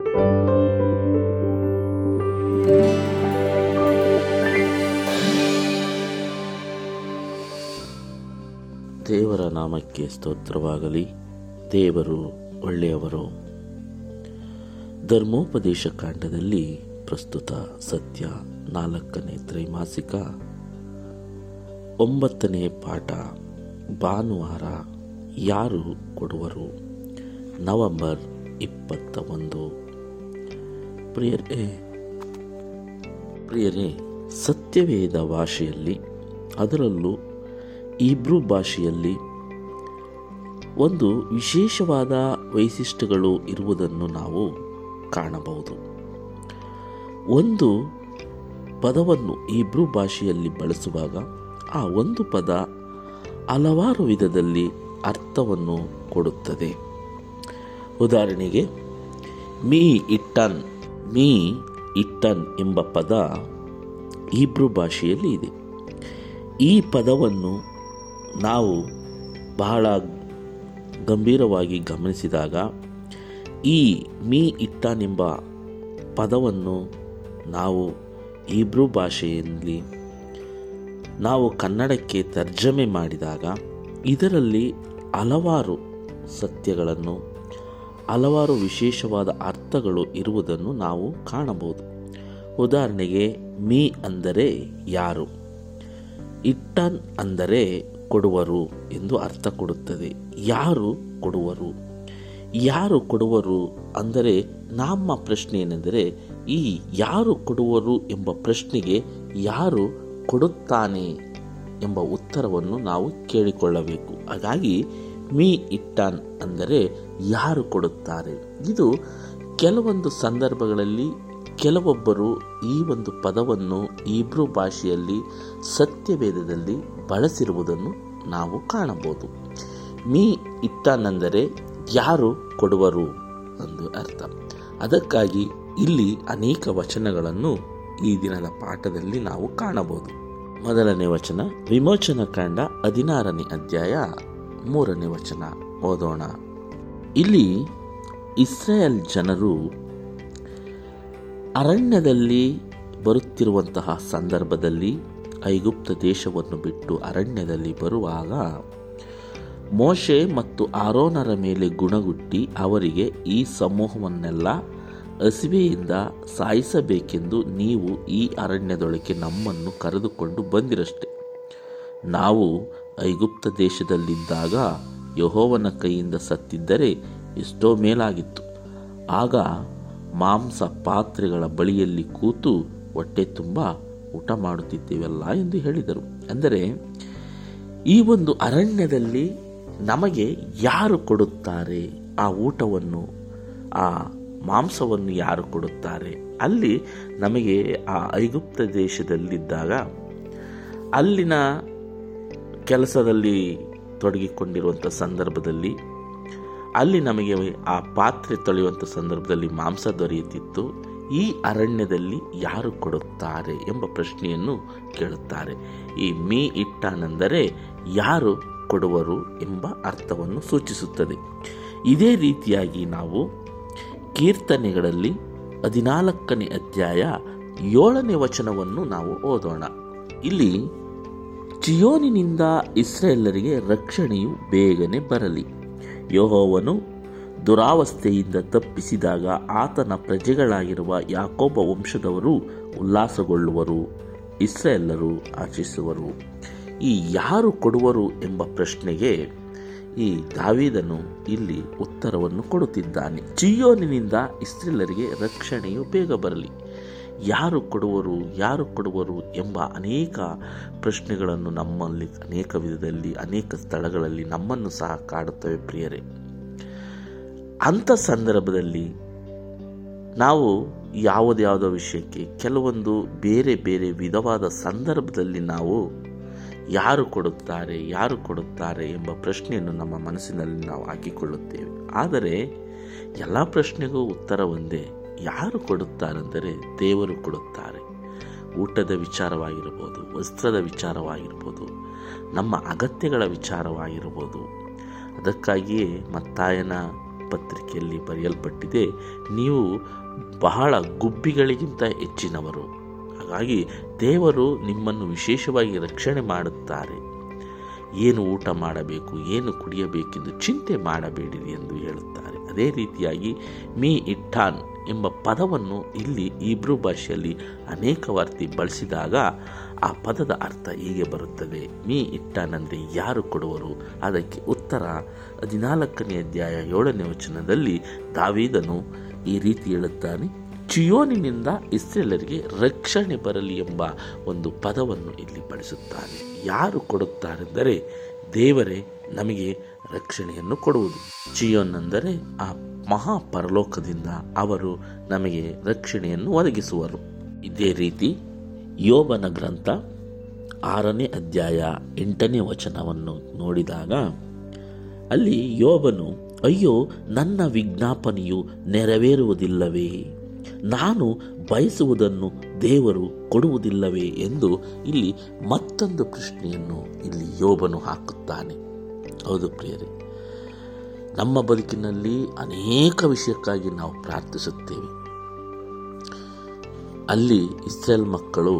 ದೇವರ ನಾಮಕ್ಕೆ ಸ್ತೋತ್ರವಾಗಲಿ. ದೇವರು ಒಳ್ಳೆಯವರು. ಧರ್ಮೋಪದೇಶ ಕಾಂಡದಲ್ಲಿ ಪ್ರಸ್ತುತ ಸತ್ಯ ನಾಲ್ಕನೇ ತ್ರೈಮಾಸಿಕ ಒಂಬತ್ತನೇ ಪಾಠ. ಭಾನುವಾರ ಯಾರು ಕೊಡುವರು? ನವೆಂಬರ್ ಇಪ್ಪತ್ತ ಒಂದು ಪ್ರಿಯರೇ ಪ್ರಿಯರೇ, ಸತ್ಯವೇದ ಭಾಷೆಯಲ್ಲಿ, ಅದರಲ್ಲೂ ಇಬ್ರು ಭಾಷೆಯಲ್ಲಿ ಒಂದು ವಿಶೇಷವಾದ ವೈಶಿಷ್ಟ್ಯಗಳು ಇರುವುದನ್ನು ನಾವು ಕಾಣಬಹುದು. ಒಂದು ಪದವನ್ನು ಇಬ್ರು ಭಾಷೆಯಲ್ಲಿ ಬಳಸುವಾಗ ಆ ಒಂದು ಪದ ಹಲವಾರು ವಿಧದಲ್ಲಿ ಅರ್ಥವನ್ನು ಕೊಡುತ್ತದೆ. ಉದಾಹರಣೆಗೆ, ಮೀ ಇಟ್ಟನ್ ಮೀ ಇಟ್ಟನ್ ಎಂಬ ಪದ ಇಬ್ರು ಭಾಷೆಯಲ್ಲಿ ಇದೆ. ಈ ಪದವನ್ನು ನಾವು ಬಹಳ ಗಂಭೀರವಾಗಿ ಗಮನಿಸಿದಾಗ ಈ ಮೀ ಇಟ್ಟನ್ ಎಂಬ ಪದವನ್ನು ನಾವು ಇಬ್ರು ಭಾಷೆಯಲ್ಲಿ ನಾವು ಕನ್ನಡಕ್ಕೆ ತರ್ಜಮೆ ಮಾಡಿದಾಗ ಇದರಲ್ಲಿ ಹಲವಾರು ಸತ್ಯಗಳನ್ನು ಹಲವಾರು ವಿಶೇಷವಾದ ಅರ್ಥಗಳು ಇರುವುದನ್ನು ನಾವು ಕಾಣಬಹುದು. ಉದಾಹರಣೆಗೆ, ಮೀ ಅಂದರೆ ಯಾರು? ಇಟ್ಟನ್ ಅಂದರೆ ಕೊಡುವರು ಎಂದು ಅರ್ಥ ಕೊಡುತ್ತದೆ. ಯಾರು ಕೊಡುವರು? ಯಾರು ಕೊಡುವರು ಅಂದರೆ ನಮ್ಮ ಪ್ರಶ್ನೆ ಏನೆಂದರೆ, ಈ ಯಾರು ಕೊಡುವರು ಎಂಬ ಪ್ರಶ್ನೆಗೆ ಯಾರು ಕೊಡುತ್ತಾನೆ ಎಂಬ ಉತ್ತರವನ್ನು ನಾವು ಕೇಳಿಕೊಳ್ಳಬೇಕು. ಹಾಗಾಗಿ, ಮೀ ಇಟ್ಟಾನ್ ಅಂದರೆ ಯಾರು ಕೊಡುತ್ತಾರೆ? ಇದು ಕೆಲವೊಂದು ಸಂದರ್ಭಗಳಲ್ಲಿ ಕೆಲವೊಬ್ಬರು ಈ ಒಂದು ಪದವನ್ನು ಇಬ್ರು ಭಾಷೆಯಲ್ಲಿ ಸತ್ಯವೇದದಲ್ಲಿ ಬಳಸಿರುವುದನ್ನು ನಾವು ಕಾಣಬಹುದು. ಮೀ ಇಟ್ಟನೆಂದರೆ ಯಾರು ಕೊಡುವರು ಎಂದು ಅರ್ಥ. ಅದಕ್ಕಾಗಿ ಇಲ್ಲಿ ಅನೇಕ ವಚನಗಳನ್ನು ಈ ದಿನದ ಪಾಠದಲ್ಲಿ ನಾವು ಕಾಣಬಹುದು. ಮೊದಲನೇ ವಚನ, ವಿಮೋಚನ ಕಾಂಡ ಹದಿನಾರನೇ ಅಧ್ಯಾಯ ಮೂರನೇ ವಚನ. ಓದೋಣ. ಇಲ್ಲಿ ಇಸ್ರಾಯೇಲ್ ಜನರು ಅರಣ್ಯದಲ್ಲಿ ಬರುತ್ತಿರುವಂತಹ ಸಂದರ್ಭದಲ್ಲಿ ಐಗುಪ್ತ ದೇಶವನ್ನು ಬಿಟ್ಟು ಅರಣ್ಯದಲ್ಲಿ ಬರುವಾಗ ಮೋಶೆ ಮತ್ತು ಆರೋನರ ಮೇಲೆ ಗುಣಗುಟ್ಟಿ ಅವರಿಗೆ ಈ ಸಮೂಹವನ್ನೆಲ್ಲ ಹಸಿವೆಯಿಂದ ಸಾಯಿಸಬೇಕೆಂದು ನೀವು ಈ ಅರಣ್ಯದೊಳಗೆ ನಮ್ಮನ್ನು ಕರೆದುಕೊಂಡು ಬಂದಿರಷ್ಟೆ. ನಾವು ಐಗುಪ್ತ ದೇಶದಲ್ಲಿದ್ದಾಗ ಯಹೋವನ ಕೈಯಿಂದ ಸತ್ತಿದ್ದರೆ ಎಷ್ಟೋ ಮೇಲಾಗಿತ್ತು. ಆಗ ಮಾಂಸ ಪಾತ್ರೆಗಳ ಬಳಿಯಲ್ಲಿ ಕೂತು ಹೊಟ್ಟೆ ತುಂಬ ಊಟ ಮಾಡುತ್ತಿದ್ದೇವಲ್ಲ ಎಂದು ಹೇಳಿದರು. ಅಂದರೆ, ಈ ಒಂದು ಅರಣ್ಯದಲ್ಲಿ ನಮಗೆ ಯಾರು ಕೊಡುತ್ತಾರೆ? ಆ ಊಟವನ್ನು, ಆ ಮಾಂಸವನ್ನು ಯಾರು ಕೊಡುತ್ತಾರೆ? ಅಲ್ಲಿ ನಮಗೆ ಆ ಐಗುಪ್ತ ದೇಶದಲ್ಲಿದ್ದಾಗ, ಅಲ್ಲಿನ ಕೆಲಸದಲ್ಲಿ ತೊಡಗಿಕೊಂಡಿರುವಂಥ ಸಂದರ್ಭದಲ್ಲಿ, ಅಲ್ಲಿ ನಮಗೆ ಆ ಪಾತ್ರೆ ತೊಳೆಯುವಂಥ ಸಂದರ್ಭದಲ್ಲಿ ಮಾಂಸ ದೊರೆಯುತ್ತಿತ್ತು. ಈ ಅರಣ್ಯದಲ್ಲಿ ಯಾರು ಕೊಡುತ್ತಾರೆ ಎಂಬ ಪ್ರಶ್ನೆಯನ್ನು ಕೇಳುತ್ತಾರೆ. ಈ ಮೀ ಇಟ್ಟಾನೆಂದರೆ ಯಾರು ಕೊಡುವರು ಎಂಬ ಅರ್ಥವನ್ನು ಸೂಚಿಸುತ್ತದೆ. ಇದೇ ರೀತಿಯಾಗಿ ನಾವು ಕೀರ್ತನೆಗಳಲ್ಲಿ ಹದಿನಾಲ್ಕನೇ ಅಧ್ಯಾಯ ಏಳನೇ ವಚನವನ್ನು ನಾವು ಓದೋಣ. ಇಲ್ಲಿ ಚಿಯೋನಿನಿಂದ ಇಸ್ರೇಲರಿಗೆ ರಕ್ಷಣೆಯು ಬೇಗನೆ ಬರಲಿ. ಯೋಹೋವನು ದುರಾವಸ್ಥೆಯಿಂದ ತಪ್ಪಿಸಿದಾಗ ಆತನ ಪ್ರಜೆಗಳಾಗಿರುವ ಯಾಕೋಬ ವಂಶದವರು ಉಲ್ಲಾಸಗೊಳ್ಳುವರು ಇಸ್ರೇಲರು ಆಚರಿಸುವರು. ಈ ಯಾರು ಕೊಡುವರು ಎಂಬ ಪ್ರಶ್ನೆಗೆ ಈ ದಾವಿದನು ಇಲ್ಲಿ ಉತ್ತರವನ್ನು ಕೊಡುತ್ತಿದ್ದಾನೆ. ಚಿಯೋನಿನಿಂದ ಇಸ್ರೇಲರಿಗೆ ರಕ್ಷಣೆಯು ಬೇಗ ಬರಲಿ. ಯಾರು ಕೊಡುವರು ಯಾರು ಕೊಡುವರು ಎಂಬ ಅನೇಕ ಪ್ರಶ್ನೆಗಳನ್ನು ನಮ್ಮಲ್ಲಿ, ಅನೇಕ ವಿಧದಲ್ಲಿ, ಅನೇಕ ಸ್ಥಳಗಳಲ್ಲಿ ನಮ್ಮನ್ನು ಸಹ ಕಾಡುತ್ತವೆ ಪ್ರಿಯರೇ. ಅಂಥ ಸಂದರ್ಭದಲ್ಲಿ ನಾವು ಯಾವುದ್ಯಾವುದೋ ವಿಷಯಕ್ಕೆ ಕೆಲವೊಂದು ಬೇರೆ ಬೇರೆ ವಿಧವಾದ ಸಂದರ್ಭದಲ್ಲಿ ನಾವು ಯಾರು ಕೊಡುತ್ತಾರೆ ಯಾರು ಕೊಡುತ್ತಾರೆ ಎಂಬ ಪ್ರಶ್ನೆಯನ್ನು ನಮ್ಮ ಮನಸ್ಸಿನಲ್ಲಿ ನಾವು ಹಾಕಿಕೊಳ್ಳುತ್ತೇವೆ. ಆದರೆ ಎಲ್ಲ ಪ್ರಶ್ನೆಗೂ ಉತ್ತರ ಒಂದೇ. ಯಾರು ಕೊಡುತ್ತಾರೆಂದರೆ ದೇವರು ಕೊಡುತ್ತಾರೆ. ಊಟದ ವಿಚಾರವಾಗಿರ್ಬೋದು, ವಸ್ತ್ರದ ವಿಚಾರವಾಗಿರ್ಬೋದು, ನಮ್ಮ ಅಗತ್ಯಗಳ ವಿಚಾರವಾಗಿರ್ಬೋದು. ಅದಕ್ಕಾಗಿಯೇ ಮತ್ತಾಯನ ಪತ್ರಿಕೆಯಲ್ಲಿ ಬರೆಯಲ್ಪಟ್ಟಿದೆ, ನೀವು ಬಹಳ ಗುಬ್ಬಿಗಳಿಗಿಂತ ಹೆಚ್ಚಿನವರು. ಹಾಗಾಗಿ ದೇವರು ನಿಮ್ಮನ್ನು ವಿಶೇಷವಾಗಿ ರಕ್ಷಣೆ ಮಾಡುತ್ತಾರೆ. ಏನು ಊಟ ಮಾಡಬೇಕು, ಏನು ಕುಡಿಯಬೇಕೆಂದು ಚಿಂತೆ ಮಾಡಬೇಡಿರಿ ಎಂದು ಹೇಳುತ್ತಾರೆ. ಅದೇ ರೀತಿಯಾಗಿ ಮೀ ಇಟ್ಟಾನ್ ಎಂಬ ಪದವನ್ನು ಇಲ್ಲಿ ಇಬ್ರು ಭಾಷೆಯಲ್ಲಿ ಅನೇಕ ವಾರ್ತಿ ಬಳಸಿದಾಗ ಆ ಪದದ ಅರ್ಥ ಹೀಗೆ ಬರುತ್ತದೆ. ಮೀ ಇಟ್ಟಾನಂದರೆ ಯಾರು ಕೊಡುವರು? ಅದಕ್ಕೆ ಉತ್ತರ ಹದಿನಾಲ್ಕನೇ ಅಧ್ಯಾಯ ಏಳನೇ ವಚನದಲ್ಲಿ ದಾವೀದನು ಈ ರೀತಿ ಹೇಳುತ್ತಾನೆ, ಚಿಯೋನಿನಿಂದ ಇಸ್ರೇಲರಿಗೆ ರಕ್ಷಣೆ ಬರಲಿ ಎಂಬ ಒಂದು ಪದವನ್ನು ಇಲ್ಲಿ ಬಳಸುತ್ತಾನೆ. ಯಾರು ಕೊಡುತ್ತಾರೆಂದರೆ ದೇವರೇ ನಮಗೆ ರಕ್ಷಣೆಯನ್ನು ಕೊಡುವುದು. ಚಿಯೋನ್ ಅಂದರೆ ಆ ಮಹಾ ಪರಲೋಕದಿಂದ ಅವರು ನಮಗೆ ರಕ್ಷಣೆಯನ್ನು ಒದಗಿಸುವರು. ಇದೇ ರೀತಿ ಯೋಬನ ಗ್ರಂಥ ಆರನೇ ಅಧ್ಯಾಯ ಎಂಟನೇ ವಚನವನ್ನು ನೋಡಿದಾಗ ಅಲ್ಲಿ ಯೋಬನು, ಅಯ್ಯೋ, ನನ್ನ ವಿಜ್ಞಾಪನೆಯು ನೆರವೇರುವುದಿಲ್ಲವೇ? ನಾನು ಬಯಸುವುದನ್ನು ದೇವರು ಕೊಡುವುದಿಲ್ಲವೇ? ಎಂದು ಇಲ್ಲಿ ಮತ್ತೊಂದು ಪ್ರಶ್ನೆಯನ್ನು ಇಲ್ಲಿ ಯೋಬನು ಹಾಕುತ್ತಾನೆ. ಹೌದು ಪ್ರಿಯರೇ. ನಮ್ಮ ಬದುಕಿನಲ್ಲಿ ಅನೇಕ ವಿಷಯಕ್ಕಾಗಿ ನಾವು ಪ್ರಾರ್ಥಿಸುತ್ತೇವೆ. ಅಲ್ಲಿ ಇಸ್ರೇಲ್ ಮಕ್ಕಳು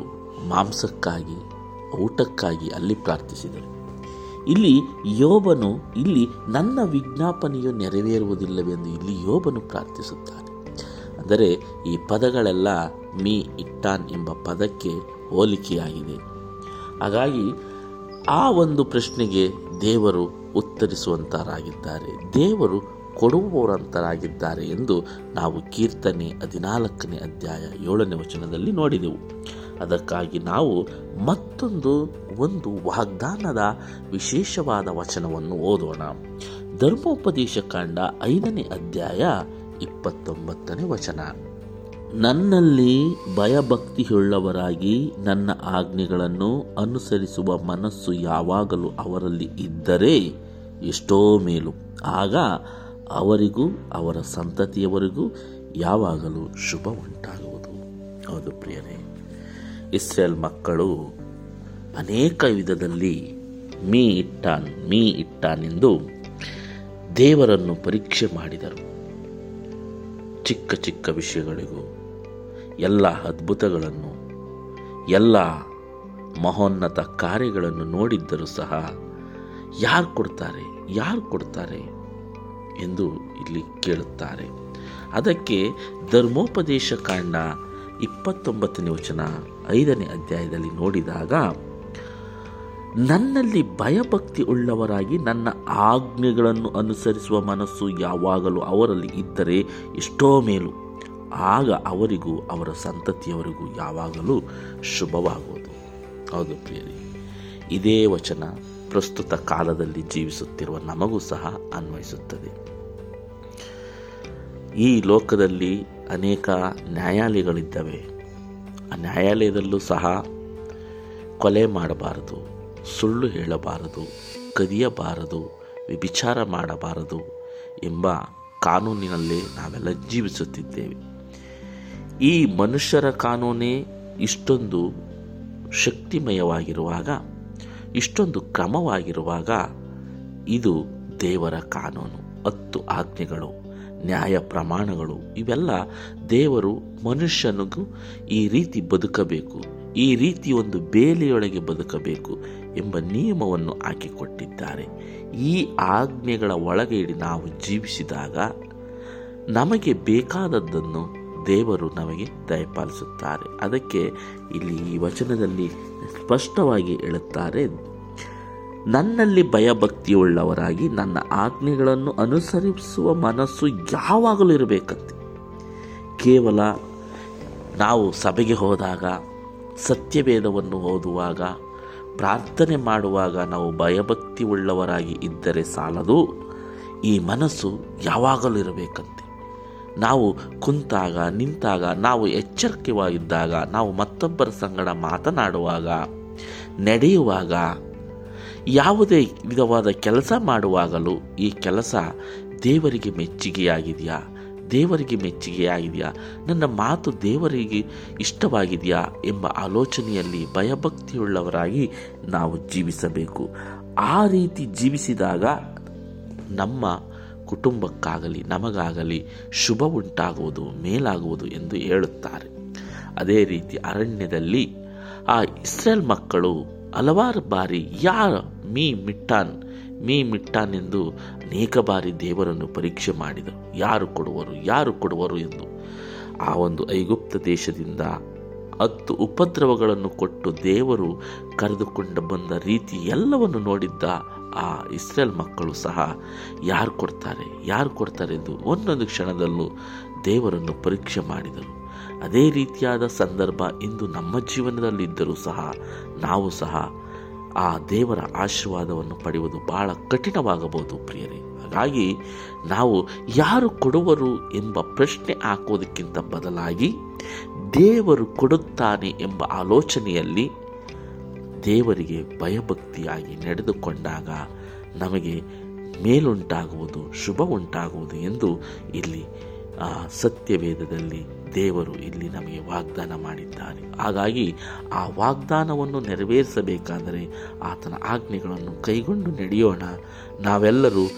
ಮಾಂಸಕ್ಕಾಗಿ, ಊಟಕ್ಕಾಗಿ ಅಲ್ಲಿ ಪ್ರಾರ್ಥಿಸಿದರು. ಇಲ್ಲಿ ಯೋಬನು, ಇಲ್ಲಿ ನನ್ನ ವಿಜ್ಞಾಪನೆಯು ನೆರವೇರುವುದಿಲ್ಲವೆಂದು ಇಲ್ಲಿ ಯೋಬನು ಪ್ರಾರ್ಥಿಸುತ್ತಾನೆ. ಅಂದರೆ ಈ ಪದಗಳೆಲ್ಲ ಮೀ ಇಟ್ಟಾನ್ ಎಂಬ ಪದಕ್ಕೆ ಹೋಲಿಕೆಯಾಗಿದೆ. ಹಾಗಾಗಿ ಆ ಒಂದು ಪ್ರಶ್ನೆಗೆ ದೇವರು ಉತ್ತರಿಸುವಂತರಾಗಿದ್ದಾರೆ ದೇವರು ಕೊಡುವವರಂತರಾಗಿದ್ದಾರೆ ಎಂದು ನಾವು ಕೀರ್ತನೆ ಹದಿನಾಲ್ಕನೇ ಅಧ್ಯಾಯ ಏಳನೇ ವಚನದಲ್ಲಿ ನೋಡಿದೆವು. ಅದಕ್ಕಾಗಿ ನಾವು ಮತ್ತೊಂದು ಒಂದು ವಾಗ್ದಾನದ ವಿಶೇಷವಾದ ವಚನವನ್ನು ಓದೋಣ. ಧರ್ಮೋಪದೇಶ ಕಾಂಡ ಐದನೇ ಅಧ್ಯಾಯ ಇಪ್ಪತ್ತೊಂಬತ್ತನೇ ವಚನ. ನನ್ನಲ್ಲಿ ಭಯಭಕ್ತಿಯುಳ್ಳವರಾಗಿ ನನ್ನ ಆಜ್ಞೆಗಳನ್ನು ಅನುಸರಿಸುವ ಮನಸ್ಸು ಯಾವಾಗಲೂ ಅವರಲ್ಲಿ ಇದ್ದರೆ ಎಷ್ಟೋ ಮೇಲು. ಆಗ ಅವರಿಗೂ, ಅವರ ಸಂತತಿಯವರಿಗೂ ಯಾವಾಗಲೂ ಶುಭ ಉಂಟಾಗುವುದು ಹೌದು ಪ್ರಿಯರೇ, ಇಸ್ರೇಲ್ ಮಕ್ಕಳು ಅನೇಕ ವಿಧದಲ್ಲಿ ಮೀ ಇಟ್ಟಾನ್, ಮೀ ಇಟ್ಟಾನೆಂದು ದೇವರನ್ನು ಪರೀಕ್ಷೆ ಮಾಡಿದರು. ಚಿಕ್ಕ ಚಿಕ್ಕ ವಿಷಯಗಳಿಗೂ ಎಲ್ಲ ಅದ್ಭುತಗಳನ್ನು, ಎಲ್ಲ ಮಹೋನ್ನತ ಕಾರ್ಯಗಳನ್ನು ನೋಡಿದ್ದರೂ ಸಹ ಯಾರು ಕೊಡ್ತಾರೆ ಯಾರು ಕೊಡ್ತಾರೆ ಎಂದು ಇಲ್ಲಿ ಕೇಳುತ್ತಾರೆ. ಅದಕ್ಕೆ ಧರ್ಮೋಪದೇಶ ಕಾಂಡ ಇಪ್ಪತ್ತೊಂಬತ್ತನೇ ವಚನ ಐದನೇ ಅಧ್ಯಾಯದಲ್ಲಿ ನೋಡಿದಾಗ, ನನ್ನಲ್ಲಿ ಭಯಭಕ್ತಿ ಉಳ್ಳವರಾಗಿ ನನ್ನ ಆಜ್ಞೆಗಳನ್ನು ಅನುಸರಿಸುವ ಮನಸ್ಸು ಯಾವಾಗಲೂ ಅವರಲ್ಲಿ ಇದ್ದರೆ ಎಷ್ಟೋ ಮೇಲು ಆಗ ಅವರಿಗೂ, ಅವರ ಸಂತತಿಯವರಿಗೂ ಯಾವಾಗಲೂ ಶುಭವಾಗುವುದು. ಹೌದು ಪ್ರಿಯರಿ, ಇದೇ ವಚನ ಪ್ರಸ್ತುತ ಕಾಲದಲ್ಲಿ ಜೀವಿಸುತ್ತಿರುವ ನಮಗೂ ಸಹ ಅನ್ವಯಿಸುತ್ತದೆ. ಈ ಲೋಕದಲ್ಲಿ ಅನೇಕ ನ್ಯಾಯಾಲಯಗಳಿದ್ದಾವೆ. ಆ ನ್ಯಾಯಾಲಯದಲ್ಲೂ ಸಹ ಕೊಲೆ ಮಾಡಬಾರದು, ಸುಳ್ಳು ಹೇಳಬಾರದು, ಕದಿಯಬಾರದು ವಿಚಾರ ಮಾಡಬಾರದು ಎಂಬ ಕಾನೂನಿನಲ್ಲೇ ನಾವೆಲ್ಲ ಜೀವಿಸುತ್ತಿದ್ದೇವೆ. ಈ ಮನುಷ್ಯರ ಕಾನೂನೇ ಇಷ್ಟೊಂದು ಶಕ್ತಿಮಯವಾಗಿರುವಾಗ, ಇಷ್ಟೊಂದು ಕ್ರಮವಾಗಿರುವಾಗ ಇದು ದೇವರ ಕಾನೂನು. ಹತ್ತು ಆಜ್ಞೆಗಳು, ನ್ಯಾಯ ಪ್ರಮಾಣಗಳು, ಇವೆಲ್ಲ ದೇವರು ಮನುಷ್ಯನಿಗೂ ಈ ರೀತಿ ಬದುಕಬೇಕು, ಈ ರೀತಿ ಒಂದು ಬೇಲಿಯೊಳಗೆ ಬದುಕಬೇಕು ಎಂಬ ನಿಯಮವನ್ನು ಹಾಕಿಕೊಟ್ಟಿದ್ದಾರೆ. ಈ ಆಜ್ಞೆಗಳ ಒಳಗೆ ನಾವು ಜೀವಿಸಿದಾಗ ನಮಗೆ ಬೇಕಾದದ್ದನ್ನು ದೇವರು ನಮಗೆ ದಯಪಾಲಿಸುತ್ತಾರೆ. ಅದಕ್ಕೆ ಇಲ್ಲಿ ಈ ವಚನದಲ್ಲಿ ಸ್ಪಷ್ಟವಾಗಿ ಹೇಳುತ್ತಾರೆ, ನನ್ನಲ್ಲಿ ಭಯಭಕ್ತಿಯುಳ್ಳವರಾಗಿ ನನ್ನ ಆಜ್ಞೆಗಳನ್ನು ಅನುಸರಿಸುವ ಮನಸ್ಸು ಯಾವಾಗಲೂ ಇರಬೇಕಂತೆ. ಕೇವಲ ನಾವು ಸಭೆಗೆ ಹೋದಾಗ, ಸತ್ಯವೇದವನ್ನು ಓದುವಾಗ, ಪ್ರಾರ್ಥನೆ ಮಾಡುವಾಗ ನಾವು ಭಯಭಕ್ತಿ ಉಳ್ಳವರಾಗಿ ಇದ್ದರೆ ಸಾಲದು, ಈ ಮನಸ್ಸು ಯಾವಾಗಲೂ ಇರಬೇಕಂತೆ. ನಾವು ಕುಂತಾಗ, ನಿಂತಾಗ, ನಾವು ಎಚ್ಚರಿಕೆವಾಗಿದ್ದಾಗ, ನಾವು ಮತ್ತೊಬ್ಬರ ಸಂಗಡ ಮಾತನಾಡುವಾಗ, ನಡೆಯುವಾಗ, ಯಾವುದೇ ವಿಧವಾದ ಕೆಲಸ ಮಾಡುವಾಗಲೂ ಈ ಕೆಲಸ ದೇವರಿಗೆ ಮೆಚ್ಚುಗೆಯಾಗಿದೆಯಾ? ದೇವರಿಗೆ ಮೆಚ್ಚುಗೆಯಾಗಿದೆಯಾ? ನನ್ನ ಮಾತು ದೇವರಿಗೆ ಇಷ್ಟವಾಗಿದೆಯಾ? ಎಂಬ ಆಲೋಚನೆಯಲ್ಲಿ ಭಯಭಕ್ತಿಯುಳ್ಳವರಾಗಿ ನಾವು ಜೀವಿಸಬೇಕು. ಆ ರೀತಿ ಜೀವಿಸಿದಾಗ ನಮ್ಮ ಕುಟುಂಬಕ್ಕಾಗಲಿ, ನಮಗಾಗಲಿ ಶುಭ ಉಂಟಾಗುವುದು ಮೇಲಾಗುವುದು ಎಂದು ಹೇಳುತ್ತಾರೆ. ಅದೇ ರೀತಿ ಅರಣ್ಯದಲ್ಲಿ ಆ ಇಸ್ರೇಲ್ ಮಕ್ಕಳು ಹಲವಾರು ಬಾರಿ ಯಾರ ಮೀ ಮಿಟ್ಟಾನ್ ಮೀ ಮಿಟ್ಟಾನ್ ಎಂದು ಅನೇಕ ಬಾರಿ ದೇವರನ್ನು ಪರೀಕ್ಷೆ ಮಾಡಿದರು. ಯಾರು ಕೊಡುವರು ಯಾರು ಕೊಡುವರು ಎಂದು. ಆ ಒಂದು ಐಗುಪ್ತ ದೇಶದಿಂದ ಹತ್ತು ಉಪದ್ರವಗಳನ್ನು ಕೊಟ್ಟು ದೇವರು ಕರೆದುಕೊಂಡು ಬಂದ ರೀತಿ ಎಲ್ಲವನ್ನು ನೋಡಿದ್ದ ಆ ಇಸ್ರೇಲ್ ಮಕ್ಕಳು ಸಹ ಯಾರು ಕೊಡ್ತಾರೆ? ಯಾರು ಕೊಡ್ತಾರೆ ಎಂದು ಒಂದೊಂದು ಕ್ಷಣದಲ್ಲೂ ದೇವರನ್ನು ಪರೀಕ್ಷೆ ಮಾಡಿದರು. ಅದೇ ರೀತಿಯಾದ ಸಂದರ್ಭ ಇಂದು ನಮ್ಮ ಜೀವನದಲ್ಲಿದ್ದರೂ ಸಹ ನಾವು ಸಹ ಆ ದೇವರ ಆಶೀರ್ವಾದವನ್ನು ಪಡೆಯುವುದು ಬಹಳ ಕಠಿಣವಾಗಬಹುದು ಪ್ರಿಯರೇ. ಹಾಗಾಗಿ ನಾವು ಯಾರು ಕೊಡುವರು ಎಂಬ ಪ್ರಶ್ನೆ ಹಾಕೋದಕ್ಕಿಂತ ಬದಲಾಗಿ ದೇವರು ಕೊಡುತ್ತಾನೆ ಎಂಬ ಆಲೋಚನೆಯಲ್ಲಿ ದೇವರಿಗೆ ಭಯಭಕ್ತಿಯಾಗಿ ನಡೆದುಕೊಂಡಾಗ ನಮಗೆ ಮೇಲುಂಟಾಗುವುದು ಶುಭ ಉಂಟಾಗುವುದು ಎಂದು ಇಲ್ಲಿ ಸತ್ಯವೇದದಲ್ಲಿ ದೇವರು ಇಲ್ಲಿ ನಮಗೆ ವಾಗ್ದಾನ ಮಾಡಿದ್ದಾರೆ. ಹಾಗಾಗಿ ಆ ವಾಗ್ದಾನವನ್ನು ನೆರವೇರಿಸಬೇಕಾದರೆ ಆತನ ಆಜ್ಞೆಗಳನ್ನು ಕೈಗೊಂಡು ನಡೆಯೋಣ. ನಾವೆಲ್ಲರೂ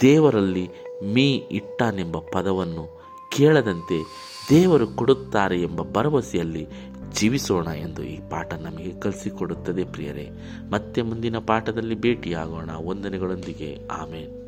ದೇವರಲ್ಲಿ ಮೀ ಇಟ್ಟಾನೆಂಬ ಪದವನ್ನು ಕೇಳದಂತೆ ದೇವರು ಕೊಡುತ್ತಾರೆ ಎಂಬ ಭರವಸೆಯಲ್ಲಿ ಜೀವಿಸೋಣ ಎಂದು ಈ ಪಾಠ ನಮಗೆ ಕಲಿಸಿಕೊಡುತ್ತದೆ ಪ್ರಿಯರೇ. ಮತ್ತೆ ಮುಂದಿನ ಪಾಠದಲ್ಲಿ ಭೇಟಿಯಾಗೋಣ. ವಂದನೆಗಳೊಂದಿಗೆ. ಆಮೇಲೆ